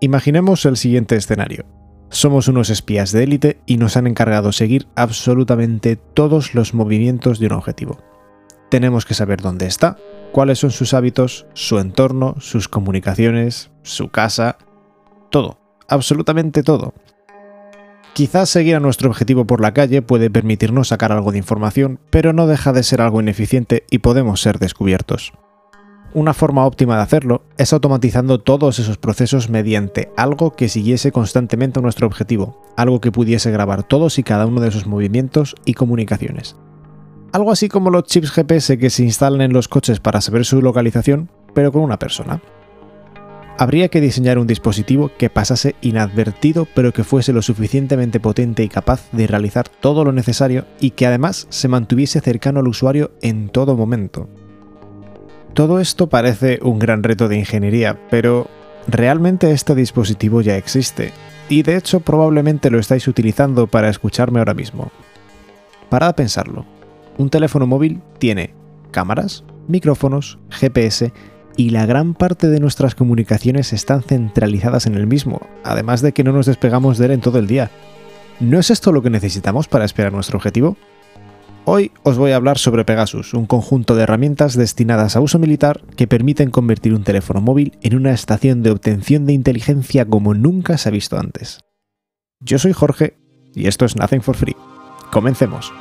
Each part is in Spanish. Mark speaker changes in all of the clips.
Speaker 1: Imaginemos el siguiente escenario. Somos unos espías de élite y nos han encargado seguir absolutamente todos los movimientos de un objetivo. Tenemos que saber dónde está, cuáles son sus hábitos, su entorno, sus comunicaciones, su casa, todo, absolutamente todo. Quizás seguir a nuestro objetivo por la calle puede permitirnos sacar algo de información, pero no deja de ser algo ineficiente y podemos ser descubiertos. Una forma óptima de hacerlo es automatizando todos esos procesos mediante algo que siguiese constantemente nuestro objetivo, algo que pudiese grabar todos y cada uno de esos movimientos y comunicaciones. Algo así como los chips GPS que se instalan en los coches para saber su localización, pero con una persona. Habría que diseñar un dispositivo que pasase inadvertido pero que fuese lo suficientemente potente y capaz de realizar todo lo necesario y que además se mantuviese cercano al usuario en todo momento. Todo esto parece un gran reto de ingeniería, pero realmente este dispositivo ya existe, y de hecho probablemente lo estáis utilizando para escucharme ahora mismo. Parad a pensarlo. Un teléfono móvil tiene cámaras, micrófonos, GPS y la gran parte de nuestras comunicaciones están centralizadas en el mismo, además de que no nos despegamos de él en todo el día. ¿No es esto lo que necesitamos para esperar nuestro objetivo? Hoy os voy a hablar sobre Pegasus, un conjunto de herramientas destinadas a uso militar que permiten convertir un teléfono móvil en una estación de obtención de inteligencia como nunca se ha visto antes. Yo soy Jorge y esto es Nothing for Free. Comencemos.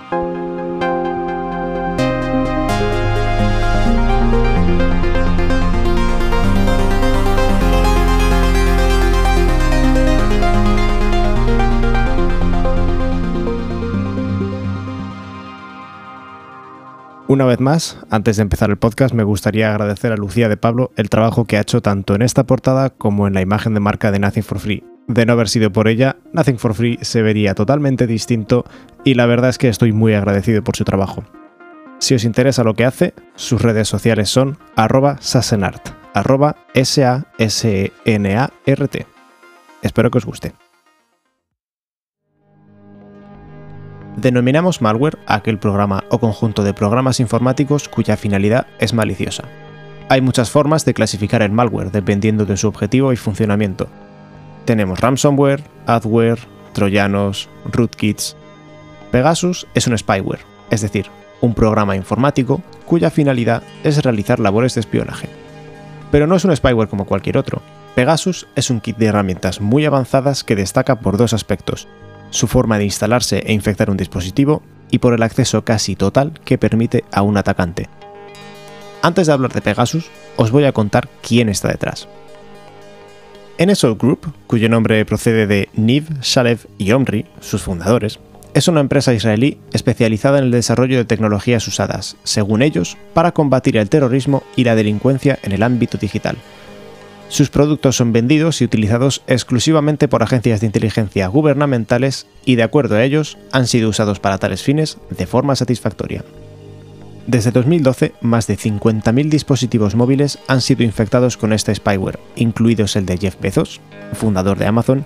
Speaker 1: Una vez más, antes de empezar el podcast, me gustaría agradecer a Lucía de Pablo el trabajo que ha hecho tanto en esta portada como en la imagen de marca de Nothing for Free. De no haber sido por ella, Nothing for Free se vería totalmente distinto y la verdad es que estoy muy agradecido por su trabajo. Si os interesa lo que hace, sus redes sociales son arroba sasenart, arroba S-A-S-E-N-A-R-T. Espero que os guste. Denominamos malware a aquel programa o conjunto de programas informáticos cuya finalidad es maliciosa. Hay muchas formas de clasificar el malware dependiendo de su objetivo y funcionamiento. Tenemos ransomware, adware, troyanos, rootkits. Pegasus es un spyware, es decir, un programa informático cuya finalidad es realizar labores de espionaje. Pero no es un spyware como cualquier otro. Pegasus es un kit de herramientas muy avanzadas que destaca por dos aspectos, su forma de instalarse e infectar un dispositivo y por el acceso casi total que permite a un atacante. Antes de hablar de Pegasus, os voy a contar quién está detrás. NSO Group, cuyo nombre procede de Niv, Shalev y Omri, sus fundadores, es una empresa israelí especializada en el desarrollo de tecnologías usadas, según ellos, para combatir el terrorismo y la delincuencia en el ámbito digital, sus productos son vendidos y utilizados exclusivamente por agencias de inteligencia gubernamentales y, de acuerdo a ellos, han sido usados para tales fines de forma satisfactoria. Desde 2012, más de 50.000 dispositivos móviles han sido infectados con este spyware, incluidos el de Jeff Bezos, fundador de Amazon,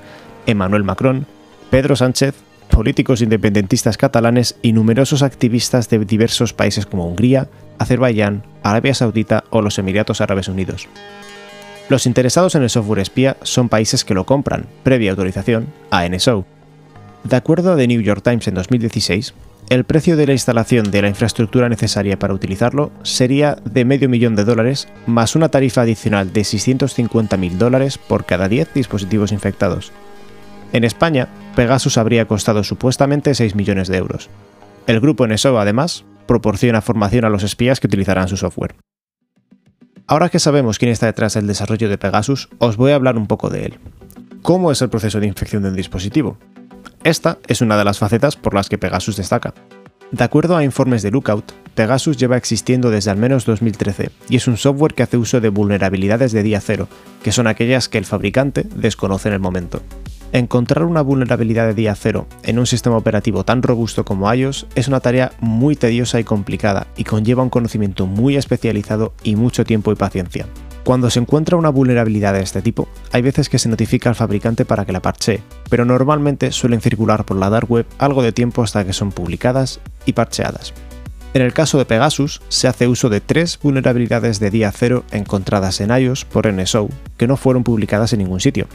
Speaker 1: Emmanuel Macron, Pedro Sánchez, políticos independentistas catalanes y numerosos activistas de diversos países como Hungría, Azerbaiyán, Arabia Saudita o los Emiratos Árabes Unidos. Los interesados en el software espía son países que lo compran, previa autorización, a NSO. De acuerdo a The New York Times en 2016, el precio de la instalación de la infraestructura necesaria para utilizarlo sería de medio millón de dólares más una tarifa adicional de 650.000 dólares por cada 10 dispositivos infectados. En España, Pegasus habría costado supuestamente 6 millones de euros. El grupo NSO, además, proporciona formación a los espías que utilizarán su software. Ahora que sabemos quién está detrás del desarrollo de Pegasus, os voy a hablar un poco de él. ¿Cómo es el proceso de infección del dispositivo? Esta es una de las facetas por las que Pegasus destaca. De acuerdo a informes de Lookout, Pegasus lleva existiendo desde al menos 2013 y es un software que hace uso de vulnerabilidades de día cero, que son aquellas que el fabricante desconoce en el momento. Encontrar una vulnerabilidad de día cero en un sistema operativo tan robusto como iOS es una tarea muy tediosa y complicada y conlleva un conocimiento muy especializado y mucho tiempo y paciencia. Cuando se encuentra una vulnerabilidad de este tipo, hay veces que se notifica al fabricante para que la parchee, pero normalmente suelen circular por la dark web algo de tiempo hasta que son publicadas y parcheadas. En el caso de Pegasus, se hace uso de tres vulnerabilidades de día cero encontradas en iOS por NSO, que no fueron publicadas en ningún sitio,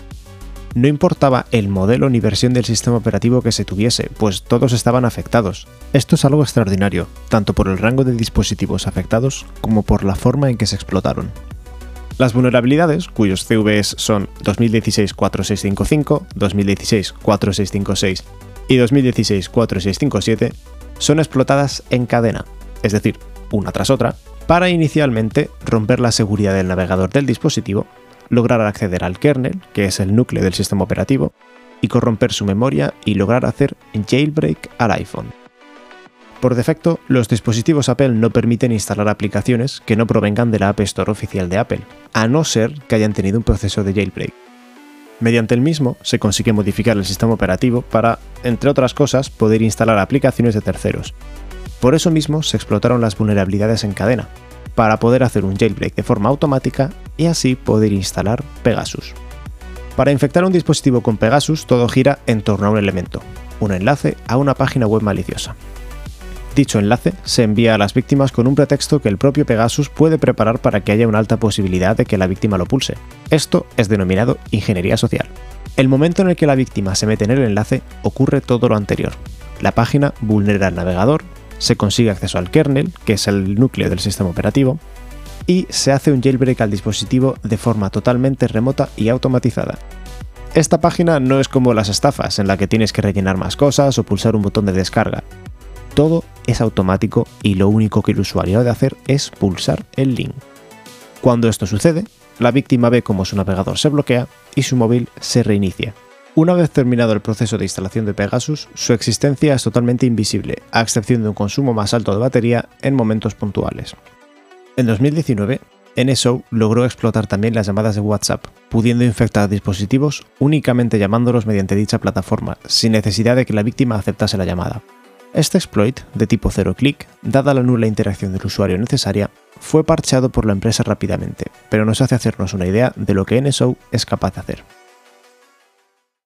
Speaker 1: No importaba el modelo ni versión del sistema operativo que se tuviese, pues todos estaban afectados. Esto es algo extraordinario, tanto por el rango de dispositivos afectados como por la forma en que se explotaron. Las vulnerabilidades, cuyos CVs son 2016-4655, 2016-4656 y 2016-4657, son explotadas en cadena, es decir, una tras otra, para inicialmente romper la seguridad del navegador del dispositivo, lograr acceder al kernel, que es el núcleo del sistema operativo, y corromper su memoria y lograr hacer jailbreak al iPhone. Por defecto, los dispositivos Apple no permiten instalar aplicaciones que no provengan de la App Store oficial de Apple, a no ser que hayan tenido un proceso de jailbreak. Mediante el mismo se consigue modificar el sistema operativo para, entre otras cosas, poder instalar aplicaciones de terceros. Por eso mismo se explotaron las vulnerabilidades en cadena, para poder hacer un jailbreak de forma automática y así poder instalar Pegasus. Para infectar un dispositivo con Pegasus todo gira en torno a un elemento, un enlace a una página web maliciosa. Dicho enlace se envía a las víctimas con un pretexto que el propio Pegasus puede preparar para que haya una alta posibilidad de que la víctima lo pulse. Esto es denominado ingeniería social. El momento en el que la víctima se mete en el enlace ocurre todo lo anterior. La página vulnera el navegador, se consigue acceso al kernel, que es el núcleo del sistema operativo, y se hace un jailbreak al dispositivo de forma totalmente remota y automatizada. Esta página no es como las estafas, en la que tienes que rellenar más cosas o pulsar un botón de descarga todo es automático y lo único que el usuario ha de hacer es pulsar el link. Cuando esto sucede, la víctima ve cómo su navegador se bloquea y su móvil se reinicia. Una vez terminado el proceso de instalación de Pegasus, su existencia es totalmente invisible, a excepción de un consumo más alto de batería en momentos puntuales. En 2019, NSO logró explotar también las llamadas de WhatsApp, pudiendo infectar dispositivos únicamente llamándolos mediante dicha plataforma, sin necesidad de que la víctima aceptase la llamada. Este exploit, de tipo zero click, dada la nula interacción del usuario necesaria, fue parcheado por la empresa rápidamente, pero nos hace hacernos una idea de lo que NSO es capaz de hacer.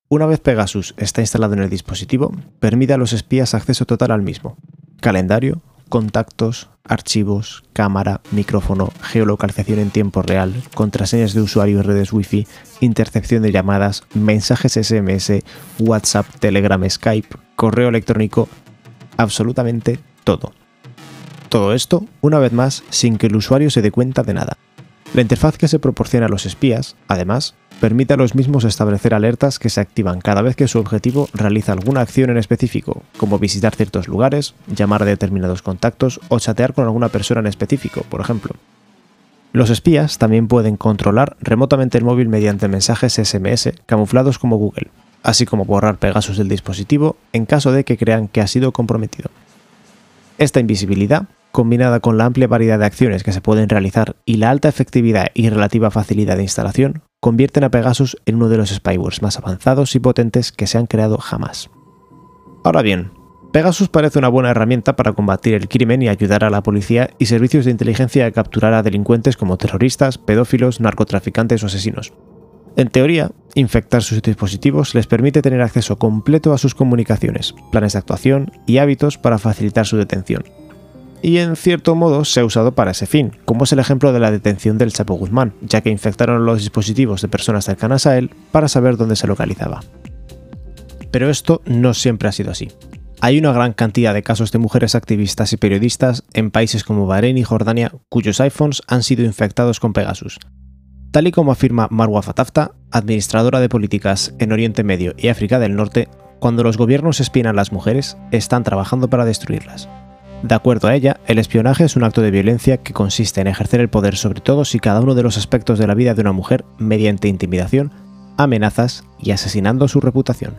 Speaker 1: Una vez Pegasus está instalado en el dispositivo, permite a los espías acceso total al mismo. Calendario, contactos, archivos, cámara, micrófono, geolocalización en tiempo real, contraseñas de usuario y redes Wi-Fi, intercepción de llamadas, mensajes SMS, WhatsApp, Telegram, Skype, correo electrónico, absolutamente todo. Todo esto, una vez más, sin que el usuario se dé cuenta de nada. La interfaz que se proporciona a los espías, además, permite a los mismos establecer alertas que se activan cada vez que su objetivo realiza alguna acción en específico, como visitar ciertos lugares, llamar a determinados contactos o chatear con alguna persona en específico, por ejemplo. Los espías también pueden controlar remotamente el móvil mediante mensajes SMS camuflados como Google, así como borrar Pegasus del dispositivo en caso de que crean que ha sido comprometido. Esta invisibilidad, combinada con la amplia variedad de acciones que se pueden realizar y la alta efectividad y relativa facilidad de instalación, convierten a Pegasus en uno de los spywares más avanzados y potentes que se han creado jamás. Ahora bien, Pegasus parece una buena herramienta para combatir el crimen y ayudar a la policía y servicios de inteligencia a capturar a delincuentes como terroristas, pedófilos, narcotraficantes o asesinos. En teoría, infectar sus dispositivos les permite tener acceso completo a sus comunicaciones, planes de actuación y hábitos para facilitar su detención. Y en cierto modo se ha usado para ese fin, como es el ejemplo de la detención del Chapo Guzmán, ya que infectaron los dispositivos de personas cercanas a él para saber dónde se localizaba. Pero esto no siempre ha sido así. Hay una gran cantidad de casos de mujeres activistas y periodistas en países como Bahrein y Jordania cuyos iPhones han sido infectados con Pegasus, Tal y como afirma Marwa Fatafta, administradora de políticas en Oriente Medio y África del Norte, cuando los gobiernos espían a las mujeres, están trabajando para destruirlas. De acuerdo a ella, el espionaje es un acto de violencia que consiste en ejercer el poder sobre todos y cada uno de los aspectos de la vida de una mujer mediante intimidación, amenazas y asesinando su reputación.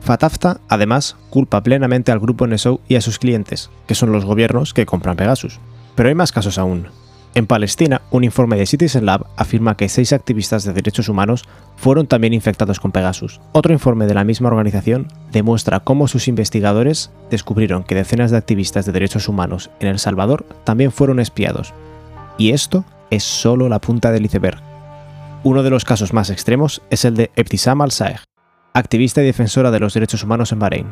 Speaker 1: Fatafta, además, culpa plenamente al grupo NSO y a sus clientes, que son los gobiernos que compran Pegasus. Pero hay más casos aún. En Palestina, un informe de Citizen Lab afirma que seis activistas de derechos humanos fueron también infectados con Pegasus. Otro informe de la misma organización demuestra cómo sus investigadores descubrieron que decenas de activistas de derechos humanos en El Salvador también fueron espiados. Y esto es solo la punta del iceberg. Uno de los casos más extremos es el de Ebtisam al-Saeg, activista y defensora de los derechos humanos en Bahrein.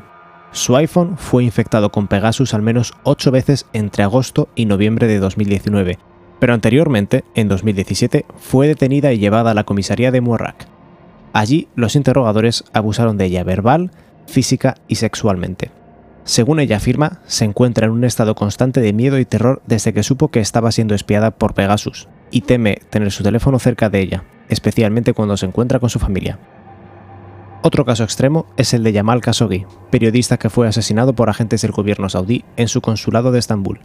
Speaker 1: Su iPhone fue infectado con Pegasus al menos ocho veces entre agosto y noviembre de 2019 pero anteriormente, en 2017, fue detenida y llevada a la comisaría de Muarrak. Allí los interrogadores abusaron de ella verbal, física y sexualmente. Según ella afirma, se encuentra en un estado constante de miedo y terror desde que supo que estaba siendo espiada por Pegasus, y teme tener su teléfono cerca de ella, especialmente cuando se encuentra con su familia. Otro caso extremo es el de Yamal Khashoggi, periodista que fue asesinado por agentes del gobierno saudí en su consulado de Estambul.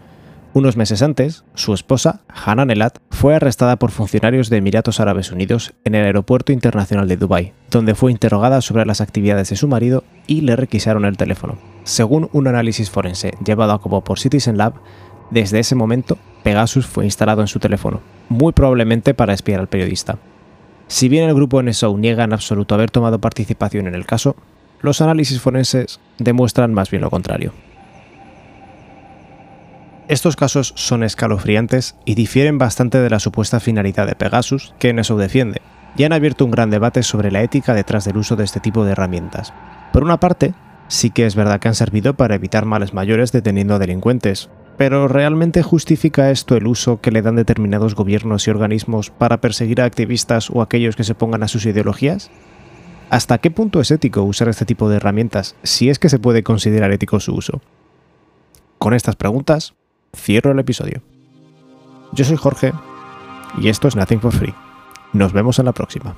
Speaker 1: Unos meses antes, su esposa, Hanan Elat, fue arrestada por funcionarios de Emiratos Árabes Unidos en el aeropuerto internacional de Dubái, donde fue interrogada sobre las actividades de su marido y le requisaron el teléfono. Según un análisis forense llevado a cabo por Citizen Lab, desde ese momento Pegasus fue instalado en su teléfono, muy probablemente para espiar al periodista. Si bien el grupo NSO niega en absoluto haber tomado participación en el caso, los análisis forenses demuestran más bien lo contrario. Estos casos son escalofriantes y difieren bastante de la supuesta finalidad de Pegasus que NSO defiende, y han abierto un gran debate sobre la ética detrás del uso de este tipo de herramientas. Por una parte, sí que es verdad que han servido para evitar males mayores deteniendo a delincuentes, pero ¿realmente justifica esto el uso que le dan determinados gobiernos y organismos para perseguir a activistas o aquellos que se pongan a sus ideologías? ¿Hasta qué punto es ético usar este tipo de herramientas si es que se puede considerar ético su uso? Con estas preguntas, cierro el episodio. Yo soy Jorge y esto es Nothing for Free. Nos vemos en la próxima.